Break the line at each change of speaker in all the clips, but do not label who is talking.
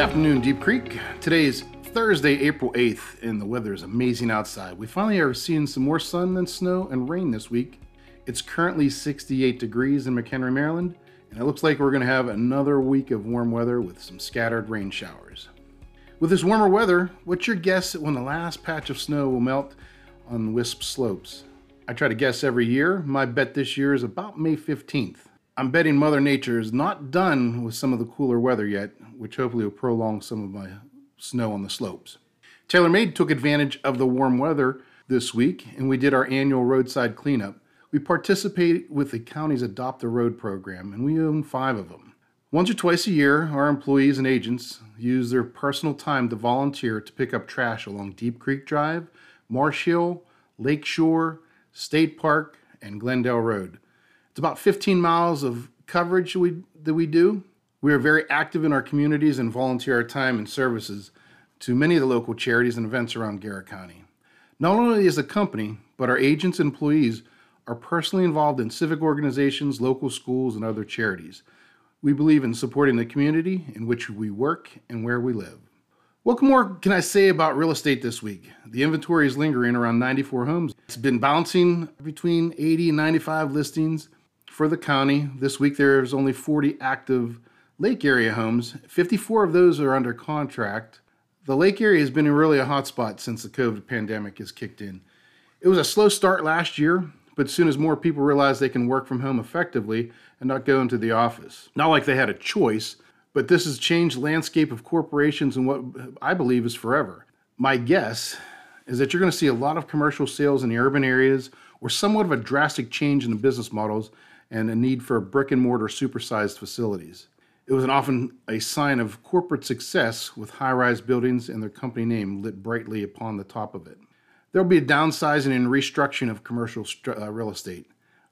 afternoon, Deep Creek. Today is Thursday, April 8th, and the weather is amazing outside. We finally are seeing some more sun than snow and rain this week. It's currently 68 degrees in McHenry, Maryland, and it looks like we're going to have another week of warm weather with some scattered rain showers. With this warmer weather, what's your guess at when the last patch of snow will melt on Wisp slopes? I try to guess every year. My bet this year is about May 15th. I'm betting Mother Nature is not done with some of the cooler weather yet, which hopefully will prolong some of my snow on the slopes. TaylorMade took advantage of the warm weather this week, and we did our annual roadside cleanup. We participate with the county's Adopt a Road program, and we own five of them. Once or twice a year, our employees and agents use their personal time to volunteer to pick up trash along Deep Creek Drive, Marsh Hill, Lakeshore, State Park, and Glendale Road. It's about 15 miles of coverage we, that we do. We are very active in our communities and volunteer our time and services to many of the local charities and events around Garrett County. Not only as a company, but our agents and employees are personally involved in civic organizations, local schools, and other charities. We believe in supporting the community in which we work and where we live. What more can I say about real estate this week? The inventory is lingering around 94 homes. It's been bouncing between 80 and 95 listings for the county. This week there's only 40 active lake area homes. 54 of those are under contract. The lake area has been really a hotspot since the COVID pandemic has kicked in. It was a slow start last year, but soon as more people realized they can work from home effectively and not go into the office. Not like they had a choice, but this has changed landscape of corporations and what I believe is forever. My guess is that you're going to see a lot of commercial sales in the urban areas or somewhat of a drastic change in the business models and a need for brick and mortar supersized facilities. It was often a sign of corporate success with high rise buildings and their company name lit brightly upon the top of it. There will be a downsizing and restructuring of commercial uh, real estate.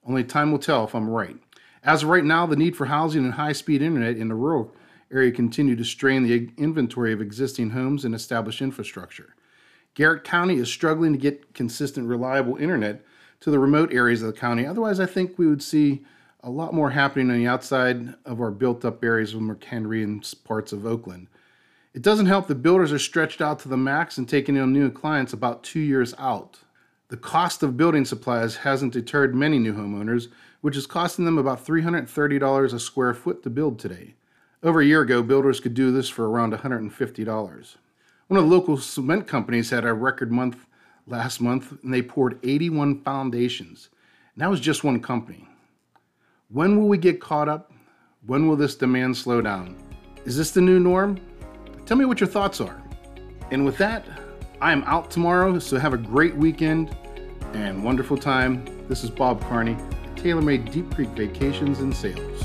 Only time will tell if I'm right. As of right now, the need for housing and high speed internet in the rural area continue to strain the inventory of existing homes and established infrastructure. Garrett County is struggling to get consistent, reliable internet to the remote areas of the county. Otherwise, I think we would see a lot more happening on the outside of our built up areas of McHenry and parts of Oakland. It doesn't help that builders are stretched out to the max and taking on new clients about two years out. The cost of building supplies hasn't deterred many new homeowners, which is costing them about $330 a square foot to build today. Over a year ago, builders could do this for around $150. One of the local cement companies had a record month last month, and they poured 81 foundations. And that was just one company. When will we get caught up? When will this demand slow down? Is this the new norm? Tell me what your thoughts are. And with that, I am out tomorrow, so have a great weekend and wonderful time. This is Bob Carney, TaylorMade Deep Creek Vacations and Sales.